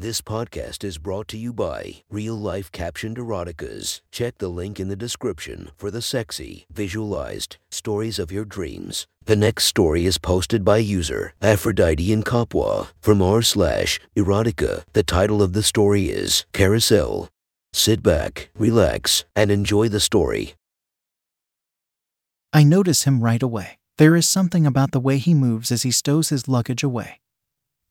This podcast is brought to you by Real Life Captioned Eroticas. Check the link in the description for the sexy, visualized stories of your dreams. The next story is posted by user Aphrodite in Kapwa from r slash erotica. The title of the story is Carousel. Sit back, relax, and enjoy the story. I notice him right away. There is something about the way he moves as he stows his luggage away.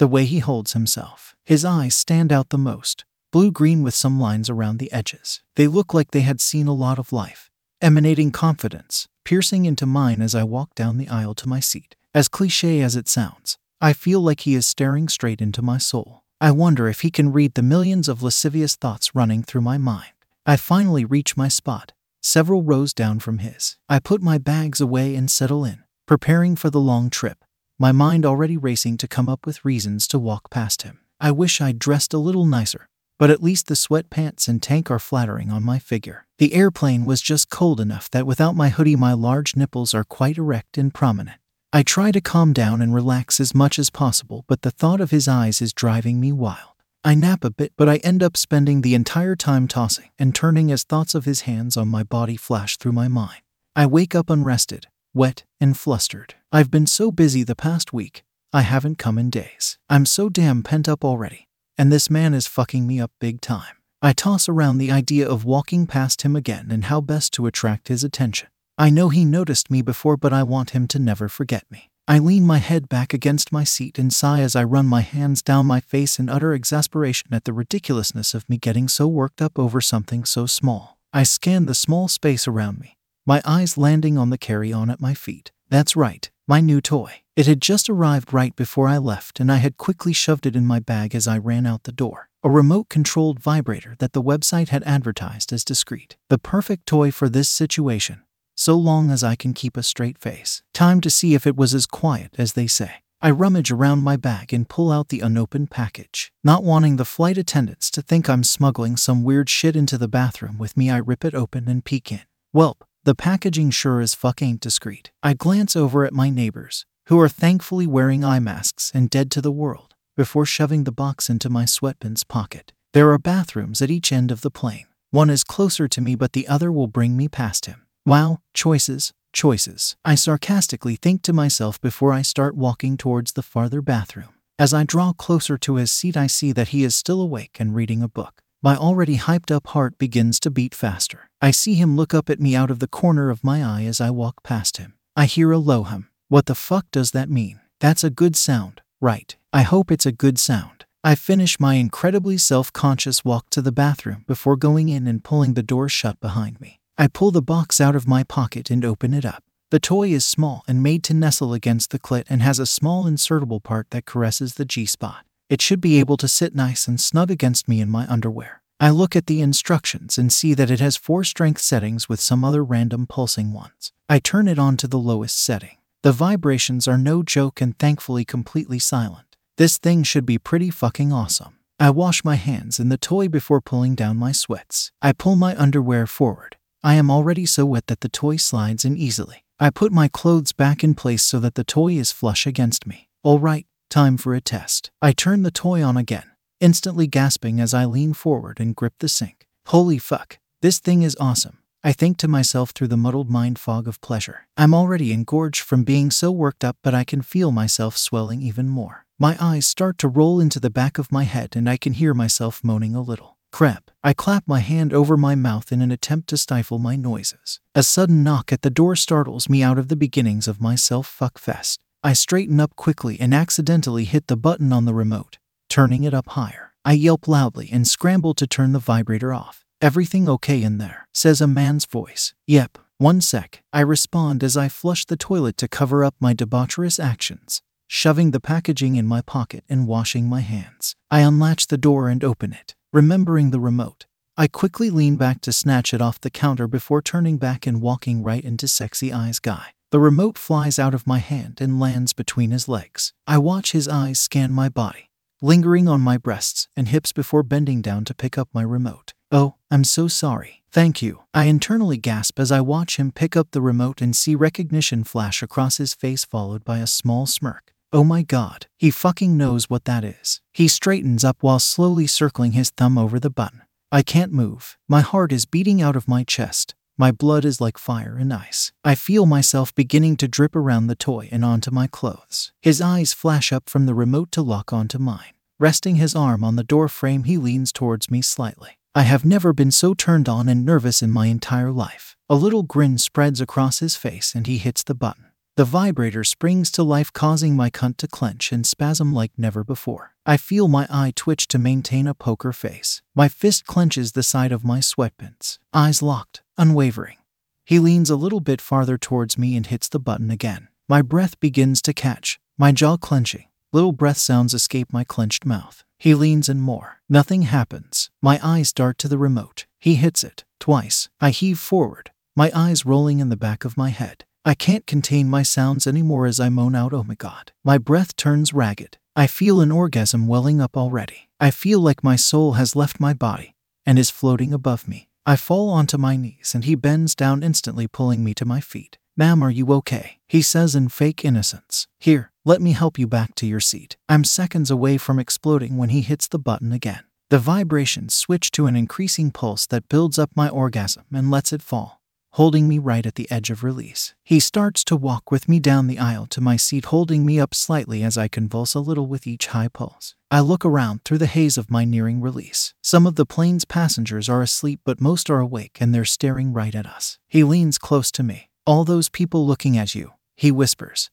The way he holds himself. His eyes stand out the most, blue green with some lines around the edges. They look like they had seen a lot of life, emanating confidence, piercing into mine as I walk down the aisle to my seat. As cliche as it sounds, I feel like he is staring straight into my soul. I wonder if he can read the millions of lascivious thoughts running through my mind. I finally reach my spot, several rows down from his. I put my bags away and settle in, preparing for the long trip, my mind already racing to come up with reasons to walk past him. I wish I'd dressed a little nicer, but at least the sweatpants and tank are flattering on my figure. The airplane was just cold enough that without my hoodie, my large nipples are quite erect and prominent. I try to calm down and relax as much as possible, but the thought of his eyes is driving me wild. I nap a bit, but I end up spending the entire time tossing and turning as thoughts of his hands on my body flash through my mind. I wake up unrested, wet, and flustered. I've been so busy the past week, I haven't come in days. I'm so damn pent up already, and this man is fucking me up big time. I toss around the idea of walking past him again and how best to attract his attention. I know he noticed me before, but I want him to never forget me. I lean my head back against my seat and sigh as I run my hands down my face in utter exasperation at the ridiculousness of me getting so worked up over something so small. I scan the small space around me, my eyes landing on the carry on at my feet. That's right, my new toy. It had just arrived right before I left, and I had quickly shoved it in my bag as I ran out the door. A remote controlled vibrator that the website had advertised as discreet. The perfect toy for this situation so long as I can keep a straight face. Time to see if it was as quiet as they say. I rummage around my bag and pull out the unopened package. Not wanting the flight attendants to think I'm smuggling some weird shit into the bathroom with me, I rip it open and peek in. Welp, the packaging sure as fuck ain't discreet. I glance over at my neighbors, who are thankfully wearing eye masks and dead to the world, before shoving the box into my sweatpants pocket. There are bathrooms at each end of the plane. One is closer to me, but the other will bring me past him. Wow, choices, choices. I sarcastically think to myself before I start walking towards the farther bathroom. As I draw closer to his seat, I see that he is still awake and reading a book. My already hyped up heart begins to beat faster. I see him look up at me out of the corner of my eye as I walk past him. I hear a low hum. What the fuck does that mean? That's a good sound, right? I hope it's a good sound. I finish my incredibly self conscious walk to the bathroom before going in and pulling the door shut behind me. I pull the box out of my pocket and open it up. The toy is small and made to nestle against the clit and has a small insertable part that caresses the G spot. It should be able to sit nice and snug against me in my underwear. I look at the instructions and see that it has four strength settings with some other random pulsing ones. I turn it on to the lowest setting. The vibrations are no joke and thankfully completely silent. This thing should be pretty fucking awesome. I wash my hands in the toy before pulling down my sweats. I pull my underwear forward. I am already so wet that the toy slides in easily. I put my clothes back in place so that the toy is flush against me. All right, time for a test. I turn the toy on again, instantly gasping as I lean forward and grip the sink. Holy fuck, this thing is awesome. I think to myself through the muddled mind fog of pleasure. I'm already engorged from being so worked up, but I can feel myself swelling even more. My eyes start to roll into the back of my head, and I can hear myself moaning a little. Crap. I clap my hand over my mouth in an attempt to stifle my noises. A sudden knock at the door startles me out of the beginnings of my self fuck fest. I straighten up quickly and accidentally hit the button on the remote, turning it up higher. I yelp loudly and scramble to turn the vibrator off. Everything okay in there? says a man's voice. Yep, one sec. I respond as I flush the toilet to cover up my debaucherous actions, shoving the packaging in my pocket and washing my hands. I unlatch the door and open it. Remembering the remote, I quickly lean back to snatch it off the counter before turning back and walking right into Sexy Eyes Guy. The remote flies out of my hand and lands between his legs. I watch his eyes scan my body, lingering on my breasts and hips before bending down to pick up my remote. Oh, I'm so sorry. Thank you. I internally gasp as I watch him pick up the remote and see recognition flash across his face, followed by a small smirk. Oh my god, he fucking knows what that is. He straightens up while slowly circling his thumb over the button. I can't move. My heart is beating out of my chest. My blood is like fire and ice. I feel myself beginning to drip around the toy and onto my clothes. His eyes flash up from the remote to lock onto mine. Resting his arm on the door frame, he leans towards me slightly. I have never been so turned on and nervous in my entire life. A little grin spreads across his face and he hits the button. The vibrator springs to life, causing my cunt to clench and spasm like never before. I feel my eye twitch to maintain a poker face. My fist clenches the side of my sweatpants, eyes locked, unwavering. He leans a little bit farther towards me and hits the button again. My breath begins to catch, my jaw clenching. Little breath sounds escape my clenched mouth. He leans in more. Nothing happens. My eyes dart to the remote. He hits it. Twice. I heave forward, my eyes rolling in the back of my head. I can't contain my sounds anymore as I moan out, oh my god. My breath turns ragged. I feel an orgasm welling up already. I feel like my soul has left my body and is floating above me. I fall onto my knees and he bends down instantly, pulling me to my feet. Ma'am, are you okay? He says in fake innocence. Here, let me help you back to your seat. I'm seconds away from exploding when he hits the button again. The vibrations switch to an increasing pulse that builds up my orgasm and lets it fall, holding me right at the edge of release. He starts to walk with me down the aisle to my seat, holding me up slightly as I convulse a little with each high pulse. I look around through the haze of my nearing release. Some of the plane's passengers are asleep, but most are awake and they're staring right at us. He leans close to me. All those people looking at you, he whispers.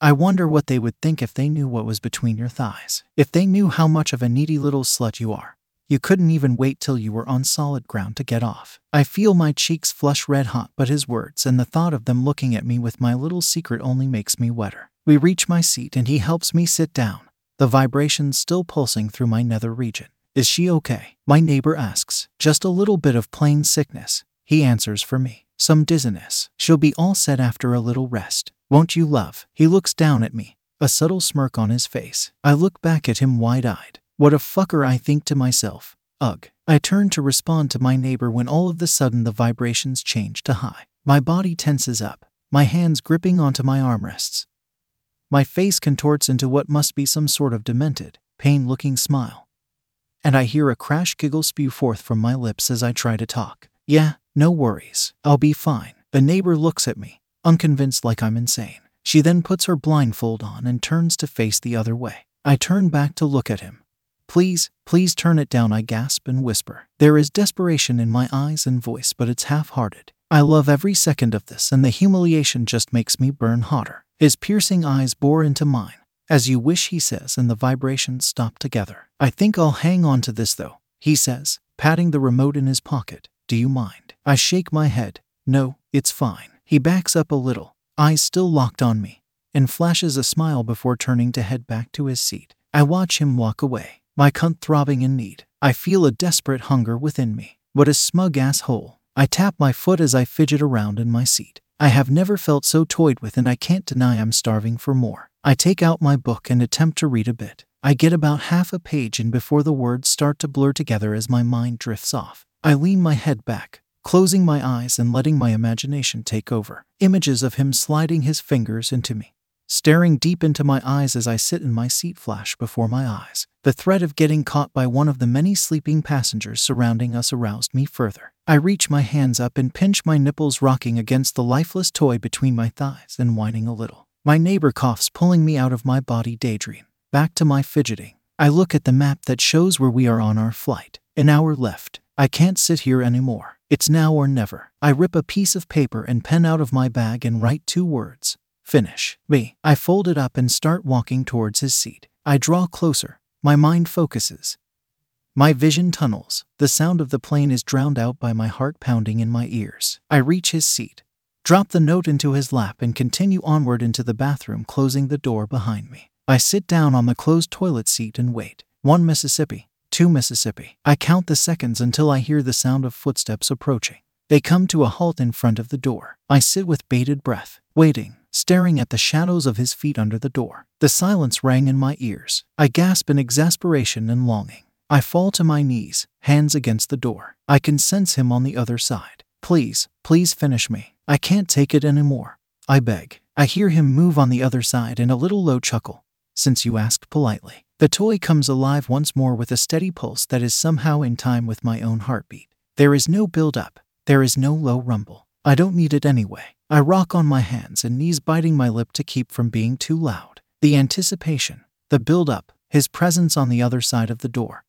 I wonder what they would think if they knew what was between your thighs. If they knew how much of a needy little slut you are. You couldn't even wait till you were on solid ground to get off. I feel my cheeks flush red hot, but his words and the thought of them looking at me with my little secret only makes me wetter. We reach my seat and he helps me sit down, the vibrations still pulsing through my nether region. Is she okay? My neighbor asks. Just a little bit of plane sickness. He answers for me. Some dizziness. She'll be all set after a little rest. Won't you, love? He looks down at me, a subtle smirk on his face. I look back at him wide eyed. What a fucker, I think to myself. Ugh. I turn to respond to my neighbor when all of a sudden the vibrations change to high. My body tenses up, my hands gripping onto my armrests. My face contorts into what must be some sort of demented, pain looking smile. And I hear a crash giggle spew forth from my lips as I try to talk. Yeah, no worries. I'll be fine. The neighbor looks at me, unconvinced like I'm insane. She then puts her blindfold on and turns to face the other way. I turn back to look at him. Please, please turn it down, I gasp and whisper. There is desperation in my eyes and voice, but it's half hearted. I love every second of this, and the humiliation just makes me burn hotter. His piercing eyes bore into mine. As you wish, he says, and the vibrations stop together. I think I'll hang on to this, though, he says, patting the remote in his pocket. Do you mind? I shake my head. No, it's fine. He backs up a little, eyes still locked on me, and flashes a smile before turning to head back to his seat. I watch him walk away, my cunt throbbing in need. I feel a desperate hunger within me. What a smug asshole. I tap my foot as I fidget around in my seat. I have never felt so toyed with, and I can't deny I'm starving for more. I take out my book and attempt to read a bit. I get about half a page in before the words start to blur together as my mind drifts off. I lean my head back, closing my eyes and letting my imagination take over. Images of him sliding his fingers into me, staring deep into my eyes as I sit in my seat flash before my eyes. The threat of getting caught by one of the many sleeping passengers surrounding us aroused me further. I reach my hands up and pinch my nipples, rocking against the lifeless toy between my thighs and whining a little. My neighbor coughs, pulling me out of my body daydream. Back to my fidgeting. I look at the map that shows where we are on our flight. An hour left. I can't sit here anymore. It's now or never. I rip a piece of paper and pen out of my bag and write two words Finish. Me. I fold it up and start walking towards his seat. I draw closer. My mind focuses. My vision tunnels. The sound of the plane is drowned out by my heart pounding in my ears. I reach his seat, drop the note into his lap, and continue onward into the bathroom, closing the door behind me. I sit down on the closed toilet seat and wait. One Mississippi, two Mississippi. I count the seconds until I hear the sound of footsteps approaching. They come to a halt in front of the door. I sit with bated breath, waiting, staring at the shadows of his feet under the door. The silence rang in my ears. I gasp in exasperation and longing. I fall to my knees, hands against the door. I can sense him on the other side. Please, please finish me. I can't take it anymore. I beg. I hear him move on the other side and a little low chuckle, since you asked politely. The toy comes alive once more with a steady pulse that is somehow in time with my own heartbeat. There is no build up, there is no low rumble. I don't need it anyway. I rock on my hands and knees, biting my lip to keep from being too loud. The anticipation, the build up, his presence on the other side of the door,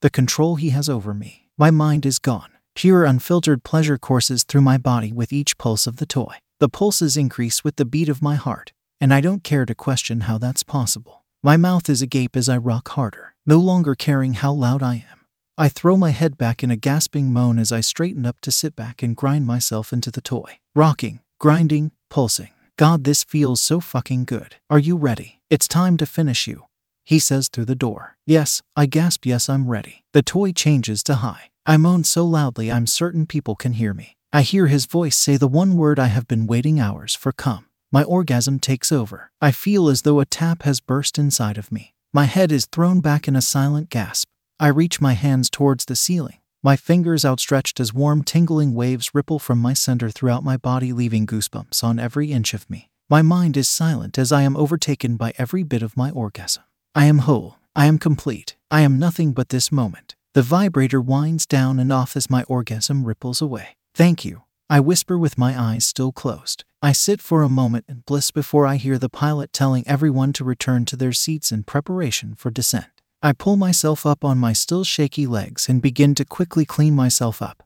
the control he has over me. My mind is gone. Pure, unfiltered pleasure courses through my body with each pulse of the toy. The pulses increase with the beat of my heart, and I don't care to question how that's possible. My mouth is agape as I rock harder, no longer caring how loud I am. I throw my head back in a gasping moan as I straighten up to sit back and grind myself into the toy. Rocking, grinding, pulsing. God, this feels so fucking good. Are you ready? It's time to finish you. He says through the door. Yes, I gasp, yes, I'm ready. The toy changes to high. I moan so loudly I'm certain people can hear me. I hear his voice say the one word I have been waiting hours for come. My orgasm takes over. I feel as though a tap has burst inside of me. My head is thrown back in a silent gasp. I reach my hands towards the ceiling, my fingers outstretched as warm, tingling waves ripple from my center throughout my body, leaving goosebumps on every inch of me. My mind is silent as I am overtaken by every bit of my orgasm. I am whole. I am complete. I am nothing but this moment. The vibrator winds down and off as my orgasm ripples away. Thank you. I whisper with my eyes still closed. I sit for a moment in bliss before I hear the pilot telling everyone to return to their seats in preparation for descent. I pull myself up on my still shaky legs and begin to quickly clean myself up.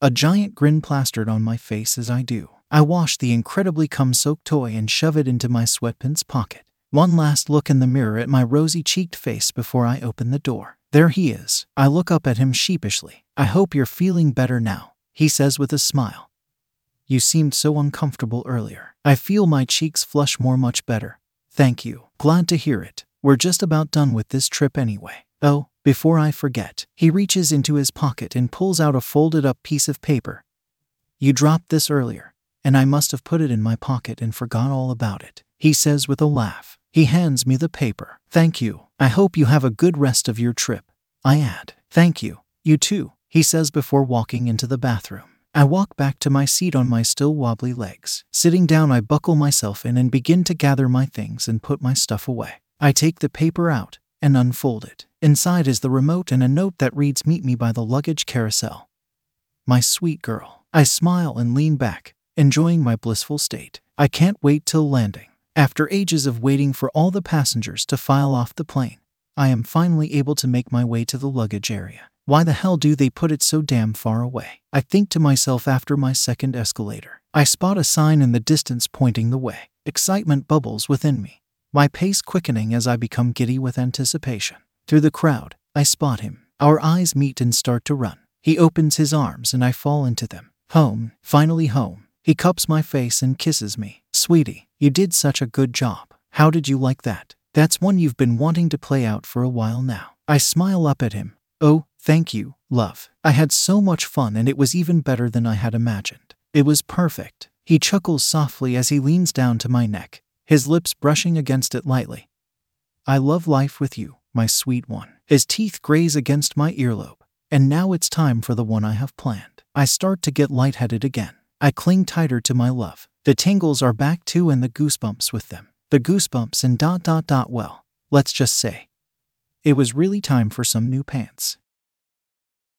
A giant grin plastered on my face as I do. I wash the incredibly cum soaked toy and shove it into my sweatpants pocket. One last look in the mirror at my rosy cheeked face before I open the door. There he is. I look up at him sheepishly. I hope you're feeling better now, he says with a smile. You seemed so uncomfortable earlier. I feel my cheeks flush more much better. Thank you. Glad to hear it. We're just about done with this trip anyway. Oh, before I forget, he reaches into his pocket and pulls out a folded up piece of paper. You dropped this earlier, and I must have put it in my pocket and forgot all about it, he says with a laugh. He hands me the paper. Thank you. I hope you have a good rest of your trip. I add, Thank you. You too, he says before walking into the bathroom. I walk back to my seat on my still wobbly legs. Sitting down, I buckle myself in and begin to gather my things and put my stuff away. I take the paper out and unfold it. Inside is the remote and a note that reads Meet me by the luggage carousel. My sweet girl. I smile and lean back, enjoying my blissful state. I can't wait till landing. After ages of waiting for all the passengers to file off the plane, I am finally able to make my way to the luggage area. Why the hell do they put it so damn far away? I think to myself after my second escalator. I spot a sign in the distance pointing the way. Excitement bubbles within me, my pace quickening as I become giddy with anticipation. Through the crowd, I spot him. Our eyes meet and start to run. He opens his arms and I fall into them. Home, finally home. He cups my face and kisses me. Sweetie, you did such a good job. How did you like that? That's one you've been wanting to play out for a while now. I smile up at him. Oh, thank you, love. I had so much fun and it was even better than I had imagined. It was perfect. He chuckles softly as he leans down to my neck, his lips brushing against it lightly. I love life with you, my sweet one. His teeth graze against my earlobe, and now it's time for the one I have planned. I start to get lightheaded again. I cling tighter to my love. The tingles are back too and the goosebumps with them. The goosebumps and dot dot dot well, let's just say. It was really time for some new pants.